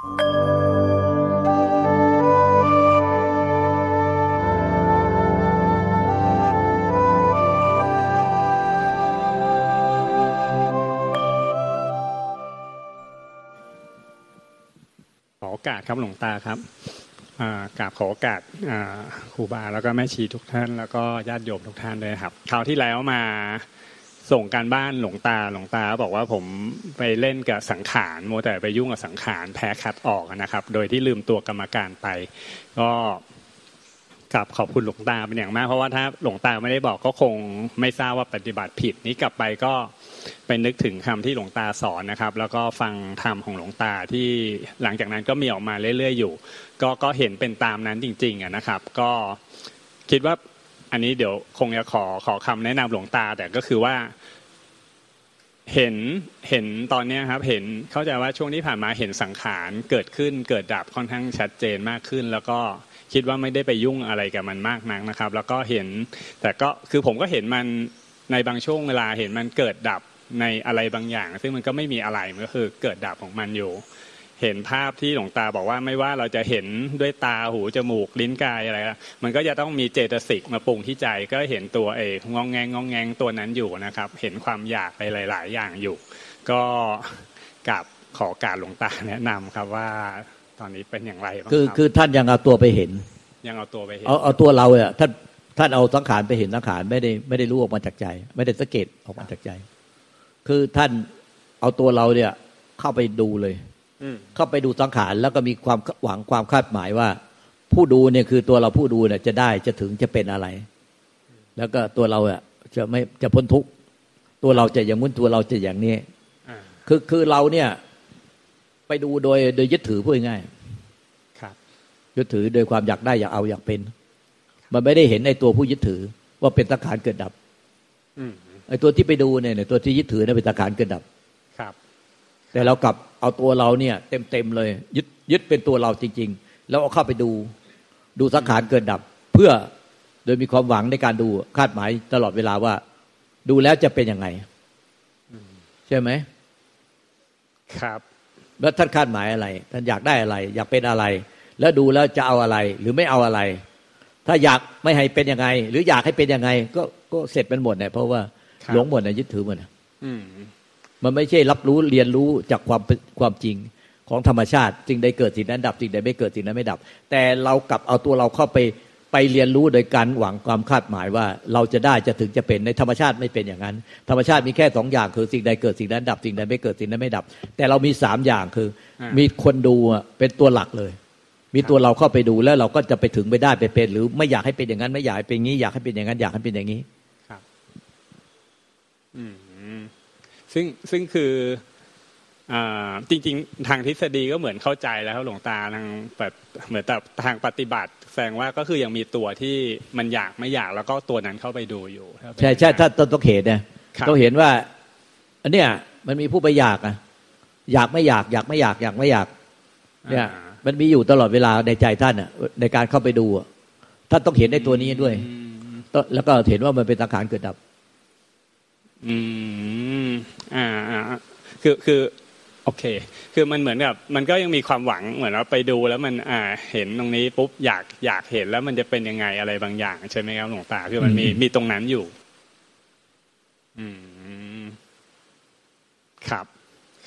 ขอโอกาสครับหลวงตาครับกราบขอโอกาสครูบาแล้วก็แม่ชีทุกท่าน แล้วก็ญาติโยมทุกท่านเลยครับคราวที่แล้วมา ส่งการบ้านหลวงตาหลวงตาบอกว่าผมไปเล่นกับสังขารโมแต่ไปยุ่งกับสังขารแพ้คัดออกนะครับ โดยที่ลืมตัวกรรมการไป ก็กลับขอบคุณหลวงตาเป็นอย่างมาก เพราะว่าถ้าหลวงตาไม่ได้บอกก็คงไม่ทราบว่าปฏิบัติผิดนี้กลับไปก็ไปนึกถึงคำที่หลวงตาสอนนะครับ แล้วก็ฟังธรรมของหลวงตาที่หลังจากนั้นก็มีออกมาเรื่อยๆอยู่ ก็ก็เห็นเป็นตามนั้นจริงๆนะครับ ก็คิดว่าอันนี้เดี๋ยวคงจะขอขอคำแนะนำหลวงตาแต่ก็คือว่า เห็นเห็นตอนนี้ครับเห็นเข้าใจว่าช่วงที่ผ่านมาเห็นสังขารเกิดขึ้นเกิดดับค่อนข้างชัดเจนมากขึ้น แล้วก็คิดว่าไม่ได้ไปยุ่งอะไรกับมันมากนักนะครับ แล้วก็เห็นแต่ก็คือผมก็เห็นมันในบางช่วงเวลาเห็นมันเกิดดับในอะไรบางอย่าง ซึ่งมันก็ไม่มีอะไรมันก็คือเกิดดับของมันอยู่ เห็นภาพที่หลวงตาบอกว่าไม่ว่าเราจะเห็นด้วยตาหูจมูกลิ้นกายอะไรมันก็จะต้องมีเจตสิกมาปรุงที่ใจก็เห็นตัวเองงองแงงงองแงงตัวนั้นอยู่นะครับ เห็นความอยากอะไรหลาย ๆ อย่างอยู่ ก็กับขอการหลวงตาแนะนำครับว่าตอนนี้เป็นอย่างไรบ้างคือคือท่านยังเอาตัวไปเห็น ยังเอาตัวไปเห็นเอาเอาตัวเราเนี่ยท่านท่านเอาสังขารไปเห็นสังขารไม่ได้ไม่ได้รู้ออกมาจากใจ ไม่ได้สังเกตออกมาจากใจ คือท่านเอาตัวเราเนี่ยเข้าไปดูเลย เข้าไปดูสังขารแล้วก็มีความหวังความคาดหมายว่า ผู้ดูเนี่ยคือตัวเราผู้ดูเนี่ยจะได้จะถึงจะเป็นอะไร แล้วก็ตัวเราอะจะไม่จะพ้นทุกข์ตัวเราจะอย่างมุ้นตัวเราจะอย่างนี้คือคือเราเนี่ย ไปดูโดยโดยยึดถือพูดง่ายครับ ยึดถือโดยความอยากได้อยากเอาอยากเป็น มันไม่ได้เห็นในตัวผู้ยึดถือ ว่าเป็นสังขารเกิดดับไอ้ตัวที่ไปดูเนี่ยตัวที่ยึดถือเนี่ยเป็นสังขารเกิดดับครับ แต่เรากลับเอาตัวเราเนี่ย เต็มเต็มเลย ยึดยึดเป็นตัวเราจริง ๆ แล้วเอาเข้าไปดูดูสังขารเกิดดับ เพื่อโดยมีความหวังในการดูคาดหมายตลอดเวลาว่า ดูแล้วจะเป็นยังไงใช่ไหมครับแล้วท่านคาดหมายอะไร ท่านอยากได้อะไร อยากเป็นอะไร แล้วดูแล้วจะเอาอะไร หรือไม่เอาอะไร ถ้าอยากไม่ให้เป็นยังไง หรืออยากให้เป็นยังไง ก็ก็เสร็จเป็นหมดเนี่ยเพราะว่าหลงหมดเนี่ยยึดถือหมด มันไม่ใช่รับรู้เรียนรู้จากความความจริงของธรรมชาติจึงได้เกิดสิ่งนั้นดับสิ่งใดไม่เกิดสิ่งนั้นไม่ดับ แต่เรากลับเอาตัวเราเข้าไปไปเรียนรู้โดยการหวังความคาดหมายว่าเราจะได้จะถึงจะเป็นในธรรมชาติไม่เป็นอย่างนั้น ธรรมชาติมีแค่สองอย่างคือสิ่งใดเกิดสิ่งนั้นดับสิ่งใดไม่เกิดสิ่งนั้นไม่ดับ แต่เรามีสามอย่างคือ มีคนดูเป็นตัวหลักเลย มีตัวเราเข้าไปดูแล้วเราก็จะไปถึงไปได้ไปเป็น หรือไม่อยากให้เป็นอย่างนั้นไม่อยากให้เป็นงี้อยากให้เป็นอย่างนั้นอยากให้เป็นอย่างนี้ครับ อืม ซึ่งซึ่งคือจริง ๆ ทางทฤษฎีก็เหมือนเข้าใจแล้วครับหลวงตาทางแบบเหมือนแต่ทางปฏิบัติแสดงว่าก็คือยังมีตัวที่มันอยากไม่อยากแล้วก็ตัวนั้นเข้าไปดูอยู่ใช่ใช่ถ้าต้นต้องเหตุเนี่ยต้องเห็นว่า อันเนี้ยมันมีผู้ไปอยากอะอยากไม่อยาก อยากไม่อยากอยากไม่อยาก เนี่ย มันมีอยู่ตลอดเวลาในใจท่านอะในการเข้าไปดูท่านต้องเห็นในตัวนี้ด้วยแล้วก็เห็นว่ามันเป็นสังขารเกิดดับ อืมอ่าอ่าคือคือโอเค คือมันเหมือนกับมันก็ยังมีความหวังเหมือนเราไปดูแล้วมันอ่าเห็นตรงนี้ปุ๊บอยากอยากเห็นแล้วมันจะเป็นยังไงอะไรบางอย่างใช่ไหมครับหลวงตาคือมันมีมีตรงนั้นอยู่ อืมครับ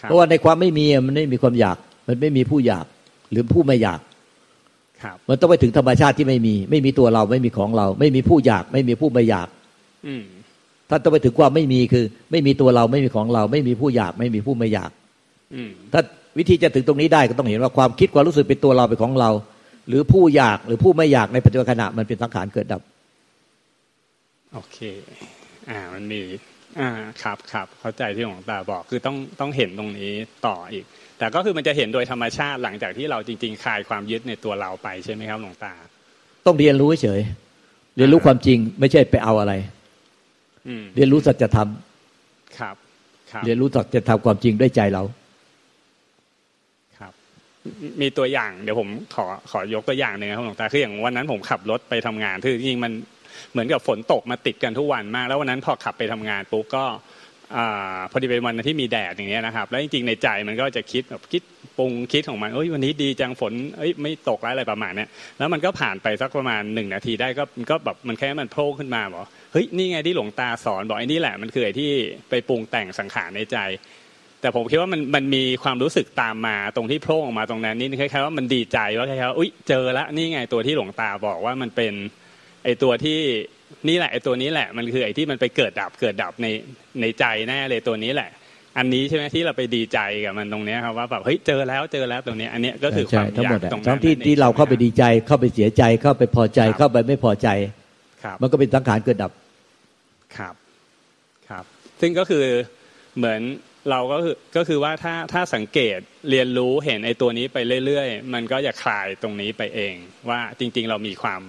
เพราะว่าในความไม่มีมันไม่มีความอยาก มันไม่มีผู้อยากหรือผู้ไม่อยากครับ มันต้องไปถึงธรรมชาติที่ไม่มี ไม่มีตัวเราไม่มีของเรา ไม่มีผู้อยาก ไม่มีผู้ไม่อยาก อืม ถ้าต้องไปถึงความไม่มีคือ ไม่มีตัวเราไม่มีของเรา ไม่มีผู้อยากไม่มีผู้ไม่อยากถ้าวิธีจะถึงตรงนี้ได้ก็ต้องเห็นว่าความคิดความรู้สึกเป็นตัวเราเป็นของเรา หรือผู้อยากหรือผู้ไม่อยากในปัจจุบันขณะมันเป็นสังขารเกิดดับ โอเค อ่ามันมี อ่าครับครับเข้าใจที่หลวงตาบอกคือต้องต้องเห็นตรงนี้ต่ออีก แต่ก็คือมันจะเห็นโดยธรรมชาติหลังจากที่เราจริง ๆคลายความยึดในตัวเราไปใช่ไหมครับหลวงตา ต้องเรียนรู้เฉยเรียนรู้ความจริงไม่ใช่ไปเอาอะไร เรียนรู้สัจธรรมครับเรียนรู้สัจธรรมความจริงด้วยใจเรามีตัวอย่าง เดี๋ยวผมขอขอยกตัวอย่างหนึ่งครับหลวงตาคืออย่างวันนั้นผมขับรถไปทำงานคือจริงมันเหมือนกับฝนตกมาติดกันทุกวันมาก แล้ววันนั้นพอขับไปทำงานปุ๊บก็อพอดีเป็นวันที่มีแดดอย่างเงี้ยนะครับ แล้วจริงๆในใจมันก็จะคิดแบบคิดปรุงคิดของมันเอ้ยวันนี้ดีจังฝนเอ้ยไม่ตกแล้วอะไรประมาณเนี้ยแล้วมันก็ผ่านไปสักประมาณหนึ่งนาทีได้ก็มันก็แบบมันแค่มันโผล่ขึ้นมาบอก เฮ้ยนี่ไงที่หลวงตาสอนบอกไอ้นี่แหละมันคือไอ้ที่ไปปรุงแต่งสังขารในใจ แต่ผมคิดว่ามันมันมีความรู้สึกตามมาตรงที่โผล่ออกมาตรงนั้นนี่คล้ายๆว่ามันดีใจว่าคล้ายๆว่าอุ้ยเจอแล้วนี่ไงตัวที่หลวงตาบอกว่ามันเป็นไอ้ตัวที่นี่แหละไอ้ตัวนี้แหละ มันคือไอ้ที่มันไปเกิดดับเกิดดับในในใจแน่เลยตัวนี้แหละ อันนี้ใช่ไหมที่เราไปดีใจกับมันตรงเนี้ยครับว่าแบบเฮ้ยเจอแล้วเจอแล้วตรงนี้ อันเนี้ยก็คือคใช่วามทั้งอหมยาดกอะตรงนั้นทั้งที่นั่นองที่เราเข้าไปดีใจเข้าไปเสียใจเข้าไปพอใจครับเข้าไปไม่พอใจครับมันก็เป็นสังขารเกิดดับ ครับครับ ซึ่งก็คือเหมือนเราก็คือก็คือว่าถ้าถ้าสังเกตเรียนรู้เห็นไอ้ตัวนี้ไปเรื่อยๆ มันก็จะคลายตรงนี้ไปเอง ว่าจริง ๆ เรามีความ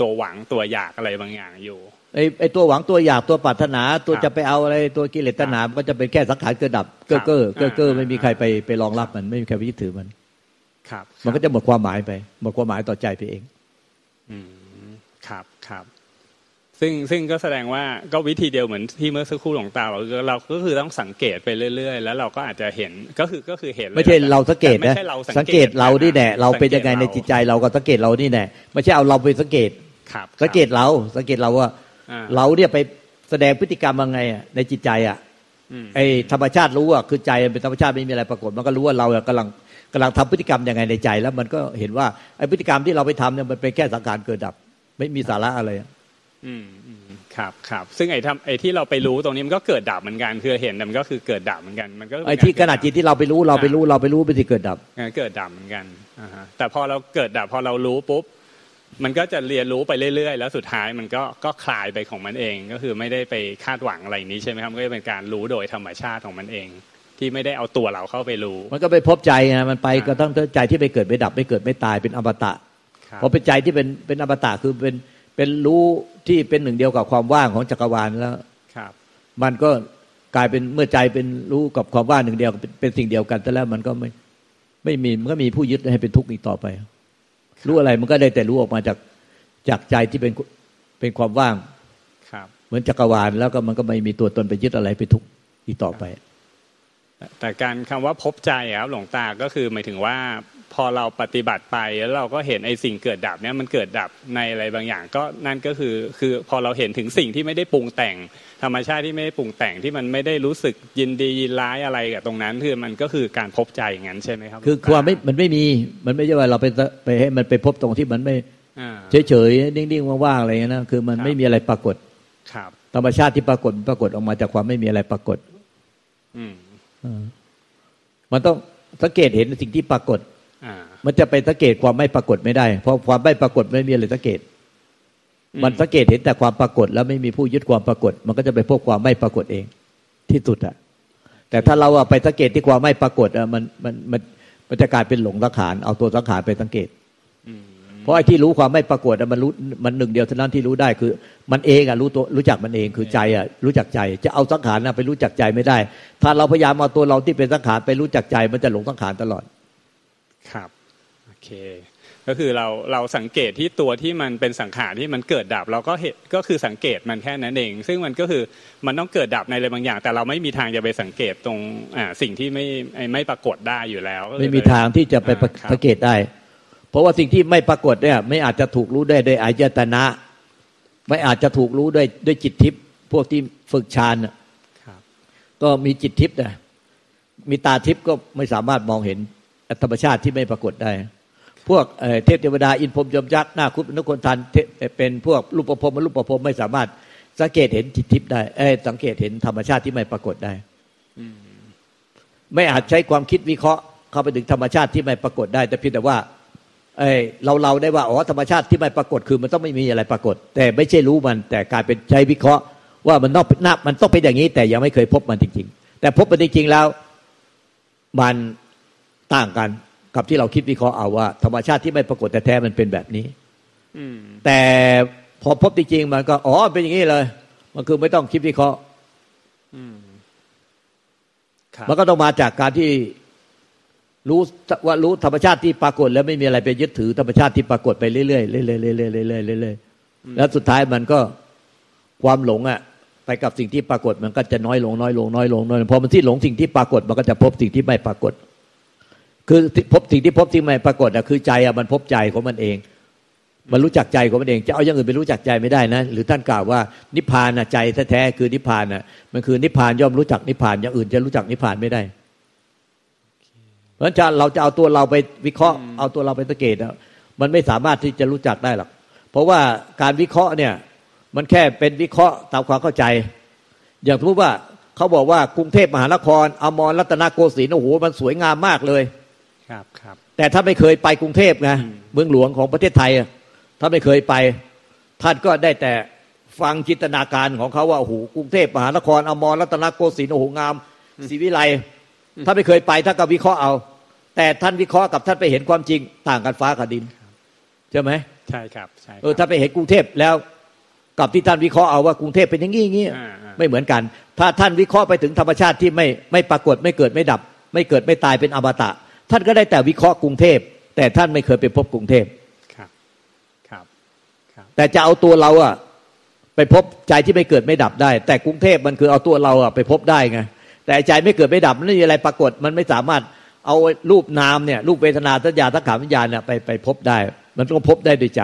ตัวหวังตัวอยากอะไรบางอย่างอยู่ไอ้ไอ้ตัวหวังตัวอยากตัวปรารถนาตัวครับจะไปเอาอะไรตัวกิเลสตัณหามันก็จะเป็นแค่สังขารเกิดดับเก้อเก้อเก้อเก้อไม่มีใครไปไปรองรับมันไม่มีใครไปยึดถือมัน ครับ มันก็จะหมดความหมายไป หมดความหมายต่อใจไปเอง อืมครับครับ ซึ่งซึ่งก็แสดงว่าก็วิธีเดียวเหมือนที่เมื่อสักครู่หลวงตาบอกคือเราก็คือต้องสังเกตไปเรื่อยๆ แล้วเราก็อาจจะเห็นก็คือก็คือเห็นลยไม่ใช่เราสังเกตแต่นะไม่ใช่เราสังเกตเรานี่แน่เราเป็นยังไงในสักตจิตใจเราก็สังเกตเรานี่แน่ไม่ใช่เอาเราไปสังเกตครับสังเกตเราสังเกตเราว่าอ่า เราเนี่ยไปแสดงพฤติกรรมยังไงอะในจิตใจอะอืมไอ้ธรรมชาติรู้อะคือใจมันเป็นธรรมชาติไม่มีอะไรปรากฏมันก็รู้ว่าเราอะกำลังกำลังทำพฤติกรรมยังไงในใจ แล้วมันก็เห็นว่าไอ้พฤติกรรมที่เราไปทำเนี่ยมันเป็นแค่สังขารเกิดดับ ไม่มีสาระอะไร อะอืมอืมครับครับซึ่งไอ้ทำไอ้ที่เราไปรู้ตรงนี้มันก็เกิดดับเหมือนกันคือเห็นแต่มันก็คือเกิดดับเหมือนกันมันก็ไอ้ที่ขนาดจิตที่เราไปรู้เราไปรู้เราไปรู้เป็นที่เกิดดับอ่าเกิดดับเหมือนกันอ่าฮะแต่พอเราเกิดดับพอเรารู้ปุ๊บมันก็จะเรียนรู้ไปเรื่อยๆ แล้วสุดท้ายมันก็ก็คลายไปของมันเองก็คือไม่ได้ไปคาดหวังอะไรนี้ใช่ไหมครับมันก็จะเป็นการรู้โดยธรรมชาติของมันเอง ที่ไม่ได้เอาตัวเราเข้าไปรู้ มันก็ไปพบใจไงมันไปอ่าก็ต้องใจที่ไปเกิดไม่ดับไม่เกิดไม่ตายเป็นอมตะครับพอเป็นใจที่เป็นเป็นอมตะคือเป็น เป็นรู้ที่เป็นหนึ่งเดียวกับความว่างของจักรวาลแล้วครับ มันก็กลายเป็นเมื่อใจเป็นรู้กับความว่างหนึ่งเดียวเป็นเป็นสิ่งเดียวกันแต่แล้วมันก็ไม่ไม่มีมันก็มีผู้ยึดให้เป็นทุกข์อีกต่อไป รู้อะไรมันก็ได้แต่รู้ออกมาจากจากใจที่เป็นเป็นความว่างครับ เหมือนจักรวาลแล้วก็มันก็ไม่มีตัวตนไปยึดอะไรไปทุกข์อีกต่อไปแต่การคำว่าพบใจอะครับหลวงตาก็คือหมายถึงว่า พอเราปฏิบัติไปแล้วเราก็เห็นไอ้สิ่งเกิดดับเนี่ยมันเกิดดับในอะไรบางอย่าง ก็นั่นก็คือคือพอเราเห็นถึงสิ่งที่ไม่ได้ปรุงแต่ง ธรรมชาติที่ไม่ได้ปรุงแต่งที่มันไม่ได้รู้สึกยินดียินร้ายอะไรกับตรงนั้นคือมันก็คือการพบใจอย่างนั้นใช่ไหมครับ คือความไม่มันไม่มีมันไม่ใช่ว่าเราไปไปให้มันไปพบตรงที่มันไม่อ่าเฉยๆนิ่งๆว่างๆอะไรอย่างนี้ยนะคือมันครับไม่มีอะไรปรากฏครับ ธรรมชาติที่ปรากฏมันปรากฏออกมาจากความไม่มีอะไรปรากฏ อืมเออมันต้องสังเกตเห็นสิ่งที่ปรากฏอ่า มันจะไปสังเกตความไม่ปรากฏไม่ได้ เพราะความไม่ปรากฏไม่มีอะไรสังเกต มันสังเกตเห็นแต่ความปรากฏ แล้วไม่มีผู้ยึดความปรากฏ มันก็จะไปพบความไม่ปรากฏเองที่สุดอะแต่ถ้าเราอะไปสังเกตที่ความไม่ปรากฏอะมันมันมันมันจะกลายเป็นหลงสังขารเอาตัวสังขารไปสังเกตอืมเพราะไอ้ที่รู้ความไม่ปรากฏอะมันรู้มันหนึ่งเดียวเท่านั้นที่รู้ได้คือ มันเองอะรู้ตัวรู้จักมันเองคือใจอะรู้จักใจ จะเอาสังขารนะไปรู้จักใจไม่ได้ ถ้าเราพยายามเอาตัวเราที่เป็นสังขารไปรู้จักใจ มันจะหลงสังขารตลอด ครับโอเค ก็คือเราเราสังเกตที่ตัวที่มันเป็นสังขารที่มันเกิดดับ เราก็เห็นก็คือสังเกตมันแค่นั้นเอง ซึ่งมันก็คือมันต้องเกิดดับในอะไรบางอย่าง แต่เราไม่มีทางจะไปสังเกตตรงอ่าสิ่งที่ไม่ไอ้ไม่ปรากฏได้อยู่แล้วก็คือไม่มีทางที่จะไปอ่าครับสังเกตได้ เพราะว่าสิ่งที่ไม่ปรากฏเนี่ย ไม่อาจจะถูกรู้ได้ด้วยอายตนะ ไม่อาจจะถูกรู้ด้วยด้วยจิตทิพย์พวกที่ฝึกฌานน่ะครับก็มีจิตทิพย์นะมีตาทิพย์ก็ไม่สามารถมองเห็น ธรรมชาติที่ไม่ปรากฏได้ พวกเทพเทวดาอินพรมยมยักษ์หน้าคุปนกคนทันเป็นพวกรูปประพรมรูปประพรมไม่สามารถสังเกตเห็นจิตทิพย์ได้สังเกตเห็นธรรมชาติที่ไม่ปรากฏได้ไม่อาจใช้ความคิดวิเคราะห์เข้าไปถึงธรรมชาติที่ไม่ปรากฏได้ แต่เพียงแต่ว่าเอ้เราเราได้ว่าอ๋อธรรมชาติที่ไม่ปรากฏคือมันต้องไม่มีอะไรปรากฏ แต่ไม่ใช่รู้มัน แต่กลายเป็นใช้วิเคราะห์ ว่ามันต้องน่ามันต้องเป็นอย่างนี้ แต่ยังไม่เคยพบมันจริง ๆ แต่พบมันจริงๆแล้ว มัน ต่างกันกับที่เราคิดวิเคราะห์เอาว่า ธรรมชาติที่ไม่ปรากฏแต่แท้มันเป็นแบบนี้อืมแต่พอพบจริงๆมันก็อ๋อเป็นอย่างนี้เลย มันคือไม่ต้องคิดวิเคราะห์อืมครับมันก็ต้องมาจากการที่รู้ว่ารู้ธรรมชาติที่ปรากฏ แล้วไม่มีอะไรไปยึดถือธรรมชาติที่ปรากฏไปเรื่อยๆเรื่อยๆเรื่อยๆเรื่อยๆเรื่อยๆเรื่อยๆแล้วสุดท้ายมันก็ความหลงอะ ไปกับสิ่งที่ปรากฏ มันก็จะน้อยลงน้อยลงน้อยลงน้อยลงพอมันที่หลงสิ่งที่ปรากฏ มันก็จะพบสิ่งที่ไม่ปรากฏ คือคือพบสิ่งที่พบที่ไม่ปรากฏอะคือใจอะมันพบใจของมันเอง มันรู้จักใจของมันเอง จะเอาอย่างอื่นไปรู้จักใจไม่ได้นะ หรือท่านกล่าวว่านิพพานอะใจแท้ๆคือนิพพานอะมันคือนิพพานย่อมรู้จักนิพพานอย่างอื่นจะรู้จักนิพพานไม่ได้ เพราะฉะนั้นเราจะเอาตัวเราไปวิเคราะห์เอาตัวเราไปสังเกตอะมันไม่สามารถที่จะรู้จักได้หรอกเพราะว่าการวิเคราะห์เนี่ย มันแค่เป็นวิเคราะห์ตามความเข้าใจ อย่างสมมติว่าเขาบอกว่ากรุงเทพมหานครอมรรัตนโกสินทร์โอ้โหมันสวยงามมากเลย ครับครับ แต่ถ้าไม่เคยไปกรุงเทพไงอืมเมืองหลวงของประเทศไทยอะถ้าไม่เคยไป ท่านก็ได้แต่ฟังจินตนาการของเขาว่าโอ้โหกรุงเทพมหานครอมรรัตนโกสินทร์โอ้โหงามศรีวิไลถ้าไม่เคยไปท่านก็วิเคราะห์เอา แต่ท่านวิเคราะห์กับท่านไปเห็นความจริงต่างกันฟ้ากับดินใช่ไหมใช่ครับใช่ครับเออถ้าไปเห็นกรุงเทพแล้วกับที่ท่านวิเคราะห์เอาว่ากรุงเทพเป็นอย่างนี้อย่างนี้อ่าอ่าไม่เหมือนกัน ถ้าท่านวิเคราะห์ไปถึงธรรมชาติที่ไม่ไม่ปรากฏไม่เกิดไม่ดับ ไม่เกิดไม่ตายเป็นอมตะ ท่านก็ได้แต่วิเคราะห์กรุงเทพ แต่ท่านไม่เคยไปพบกรุงเทพครับครับครับ แต่จะเอาตัวเราอะไปพบใจที่ไม่เกิดไม่ดับได้ แต่กรุงเทพมันคือเอาตัวเราอะไปพบได้ไงแต่ใจไม่เกิดไม่ดับมันไม่มีอะไรปรากฏมันไม่สามารถเอารูปนามเนี่ยรูปเวทนาสัญญาสังขารวิญญาณเนี่ยไปไปพบได้ มันต้องพบได้ด้วยใจ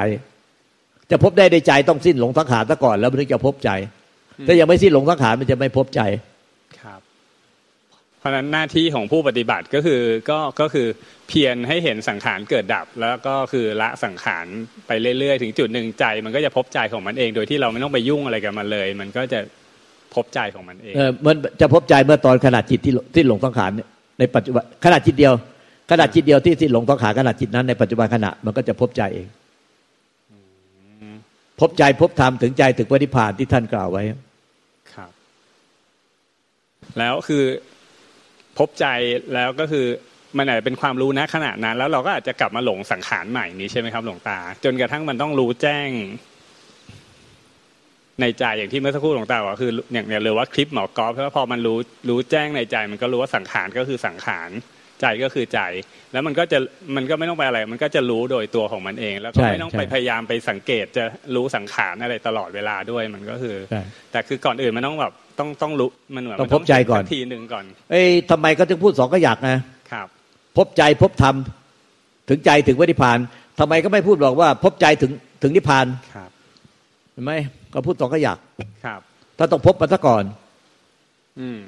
จะพบได้ด้วยใจต้องสิ้นหลงสังขารซะก่อนแล้วมันถึงจะพบใจ ถ้ายังไม่สิ้นหลงสังขารมันจะไม่พบใจครับ เพราะฉะนั้นหน้าที่ของผู้ปฏิบัติก็คือก็ก็คือเพียรให้เห็นสังขารเกิดดับ แล้วก็คือละสังขารไปเรื่อยๆ ถึงจุดหนึ่งใจ มันก็จะพบใจของมันเอง โดยที่เราไม่ต้องไปยุ่งอะไรกับมันเลย มันก็จะพบใจของมันเองเออมันจะพบใจเมื่อตอนขณะจิตที่ที่หลงสังขารเนี่ยในปัจจุบันขณะจิตเดียวขณะจิตเดียวที่ที่หลงสังขารขณะจิตนั้นในปัจจุบันขณะมันก็จะพบใจเอง พบใจพบธรรมถึงใจถึงปฏิพานที่ท่านกล่าวไว้ ครับ แล้วคือ พบใจแล้วก็คือมันอาจจะเป็นความรู้นะขณะนั้น แล้วเราก็อาจจะกลับมาหลงสังขารใหม่นี้ใช่ไหมครับหลวงตา จนกระทั่งมันต้องรู้แจ้งในใจอย่างที่เมื่อสักครู่หลวงตาบอกคืออย่างเนี่ยเลยว่าคลิปหมอกอล์ฟเพราะว่าพอมันรู้รู้แจ้งในใจ มันก็รู้ว่าสังขารก็คือสังขาร ใจก็คือใจแล้วมันก็จะมันก็ไม่ต้องไปอะไร มันก็จะรู้โดยตัวของมันเอง แล้วก็ใช่ไม่ต้องไปใช่พยายามไปสังเกตจะรู้สังขารอะไรตลอดเวลาด้วยมันก็คือใช่แต่คือก่อนอื่นมันต้องแบบต้องต้องรู้มันเหมือนต้องมันพบใจก่อนเห็สัทีหนึ่งก่อน เอ้ยทำไมก็ถึงพูดสองก็อยากนะครับ พบใจพบธรรมถึงใจถึงปฏิพานทำไมก็ไม่พูดบอกว่า พบใจถึงถึงนิพพานครับเห็นไหมก็พูดสองก็อยากครับ ถ้าต้องพบมาซะก่อน อืม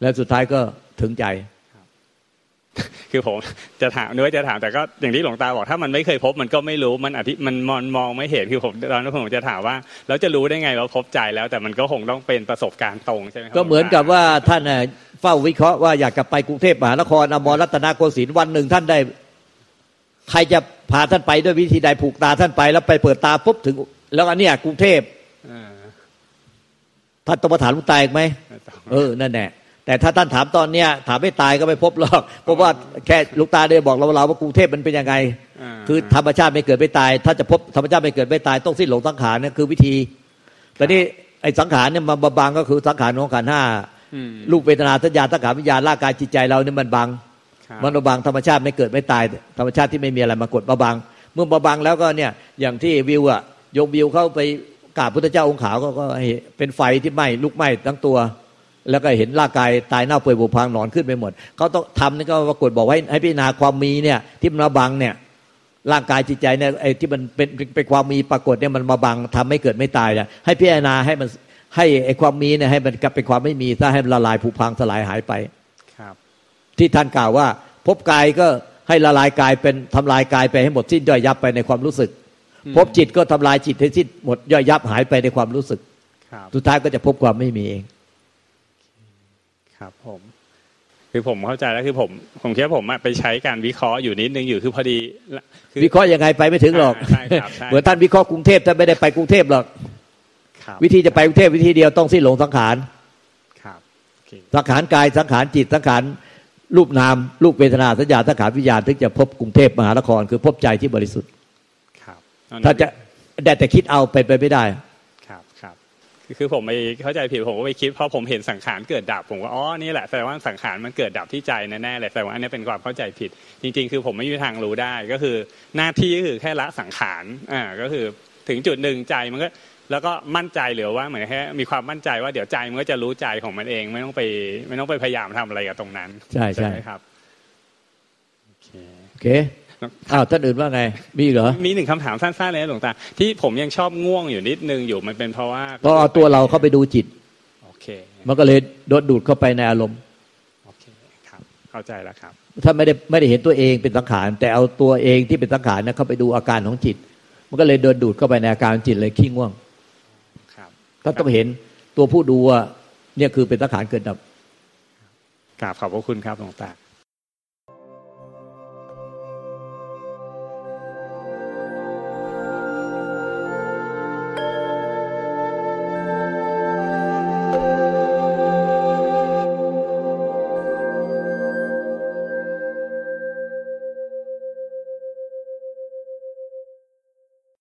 แล้วสุดท้ายก็ถึงใจ คือผมจะถามนึกว่าจะถามแต่ก็อย่างที่หลวงตาบอกถ้ามันไม่เคยพบมันก็ไม่รู้มันอธิมันมองมองไม่เห็นคือผมตอนนั้นผมจะถามว่าแล้วจะรู้ได้ไงว่าพบใจแล้ว แต่มันก็คงต้องเป็นประสบการณ์ตรงใช่ไหมครัก็เหมือนกับว่าท่านเฝ้าวิเคราะห์ว่าอยากจะไปกรุงเทพมหานครอมรรัตนโกสินทร์วันหนึ่งท่านได้ ใครจะพาท่านไปด้วยวิธีใดผูกตาท่านไป แล้วไปเปิดตาปุ๊บถึง แล้วอันเนี้ยกรุงเทพท่านต้องมาถามลุงตาอีกไหมไม่ต้องเออนั่นแหละ แต่ถ้าท่านถามตอนเนี้ยถามไม่ตายก็ไม่พบหรอกเพราะว่าแค่ลุงตาได้บอกเราเราว่ากรุงเทพมันเป็นยังไงาคือธรรมชาติไม่เกิดไม่ตาย ถ้าจะพบธรรมชาติไม่เกิดไม่ตายต้องสิ้นหลงสังขารเนี่ยคือวิธีแต่นี่ไอ้สังขารเนี่ยมันบางก็คือสังขารของขันธ์ห้าอืมรูปเวทนาสัญญาสังขารวิญญาณร่างกายจิตใจเราเนี่ยมันบังครับมันบางธรรมชาติไม่เกิดไม่ตาย ธรรมชาติที่ไม่มีอะไรมากดมาบังเมื่อมาบังแล้วก็เนี่ยอย่างที่วิวอะโยมวิวเข้าไปกราบพุทธเจ้าองค์ขาวก็ก็ให้เป็นไฟที่ไหม้ลุกไหม้ทั้งตัว แล้วก็เห็นร่างกายตายเน่าเปื่อยผุพังหนอนขึ้นไปหมดเขาต้องทำนี่ก็ปรากฏบอกว่าให้ให้พิจารณาความมีเนี่ยที่มันมาบังเนี่ยร่างกายจิตใจเนี่ยไอ้ที่มันเป็นเป็นเป็นความมีปรากฏเนี่ยมันมาบังทำให้เกิดไม่ตายเนี่ยให้พิจารณาให้มันให้ไอ้ความมีเนี่ยให้มันกลับเป็นความไม่มีถ้าให้มันละลายผุพังสลายหายไปครับ ที่ท่านกล่าวว่า พบกายก็ให้ละลายกายเป็นทำลายกายไปให้หมดสิ้นย่อยยับไปในความรู้สึกอืมพบจิตก็ทำลายจิตให้สิ้นหมดย่อยยับหายไปในความรู้สึกครับสุดท้ายก็จะพบความไม่มีเอง ครับ ผม คือผมเข้าใจแล้วคือผม ผมคิดว่าผมอะไปใช้การวิเคราะห์อยู่นิดนึงอยู่คือพอดีคือวิเคราะห์ยังไงไปไม่ถึงหรอกใช่ครับใช่เหมือนท่านวิเคราะห์กรุงเทพท่านไม่ได้ไปกรุงเทพหรอกครับวิธีจะไปกรุงเทพวิธีเดียวต้องสิ้นหลงสังขารครับโอเคสังขารกายสังขารจิตสังขารรูปนามรูปเวทนาสัญญาสังขารวิญญาณถึงจะพบกรุงเทพมหานคร คือพบใจที่บริสุทธิ์ครับถ้าจะได้แต่คิดเอาเป็นไปไม่ได้ครับ ครับคือคือผมไปเข้าใจผิดผมก็ไปคิดเพราะผมเห็นสังขารเกิดดับผมก็อ๋อนี่แหละแสดงว่าสังขารมันเกิดดับที่ใจแน่ๆเลยแสดงว่าอันนี้เป็นความเข้าใจผิด จริง ๆ คือผมไม่มีทางรู้ได้ก็คือหน้าที่ก็คือแค่ละสังขารอ่าก็คือถึงจุดหนึ่งใจมันก็แล้วก็มั่นใจหรือว่าเหมือนแค่มีความมั่นใจว่าเดี๋ยวใจมันก็จะรู้ใจของมันเองไม่ต้องไปไม่ต้องไปพยายามทำอะไรกับตรงนั้น ใช่ใช่ไหมครับเคโอเค อ้าวท่านอื่นว่าไง มีอีกเหรอ มีหนึ่งคำถามสั้นๆเลยนะหลวงตา ที่ผมยังชอบง่วงอยู่นิดนึงอยู่มันเป็นเพราะว่าก็เอาตัวเราเข้าไปดูจิต โอเค มันก็เลยโดนดูดเข้าไปในอารมณ์ โอเคครับ เข้าใจแล้วครับ ถ้าไม่ได้ไม่ได้เห็นตัวเองเป็นสังขาร แต่เอาตัวเองที่เป็นสังขารนะเข้าไปดูอาการของจิต มันก็เลยโดนดูดเข้าไปในอาการของจิตเลยขี้ง่วง ครับถ้าต้องเห็นตัวผู้ดูว่าเนี่ยคือเป็นสังขารเกิดดับกราบขอบพระคุณครับหลวงตา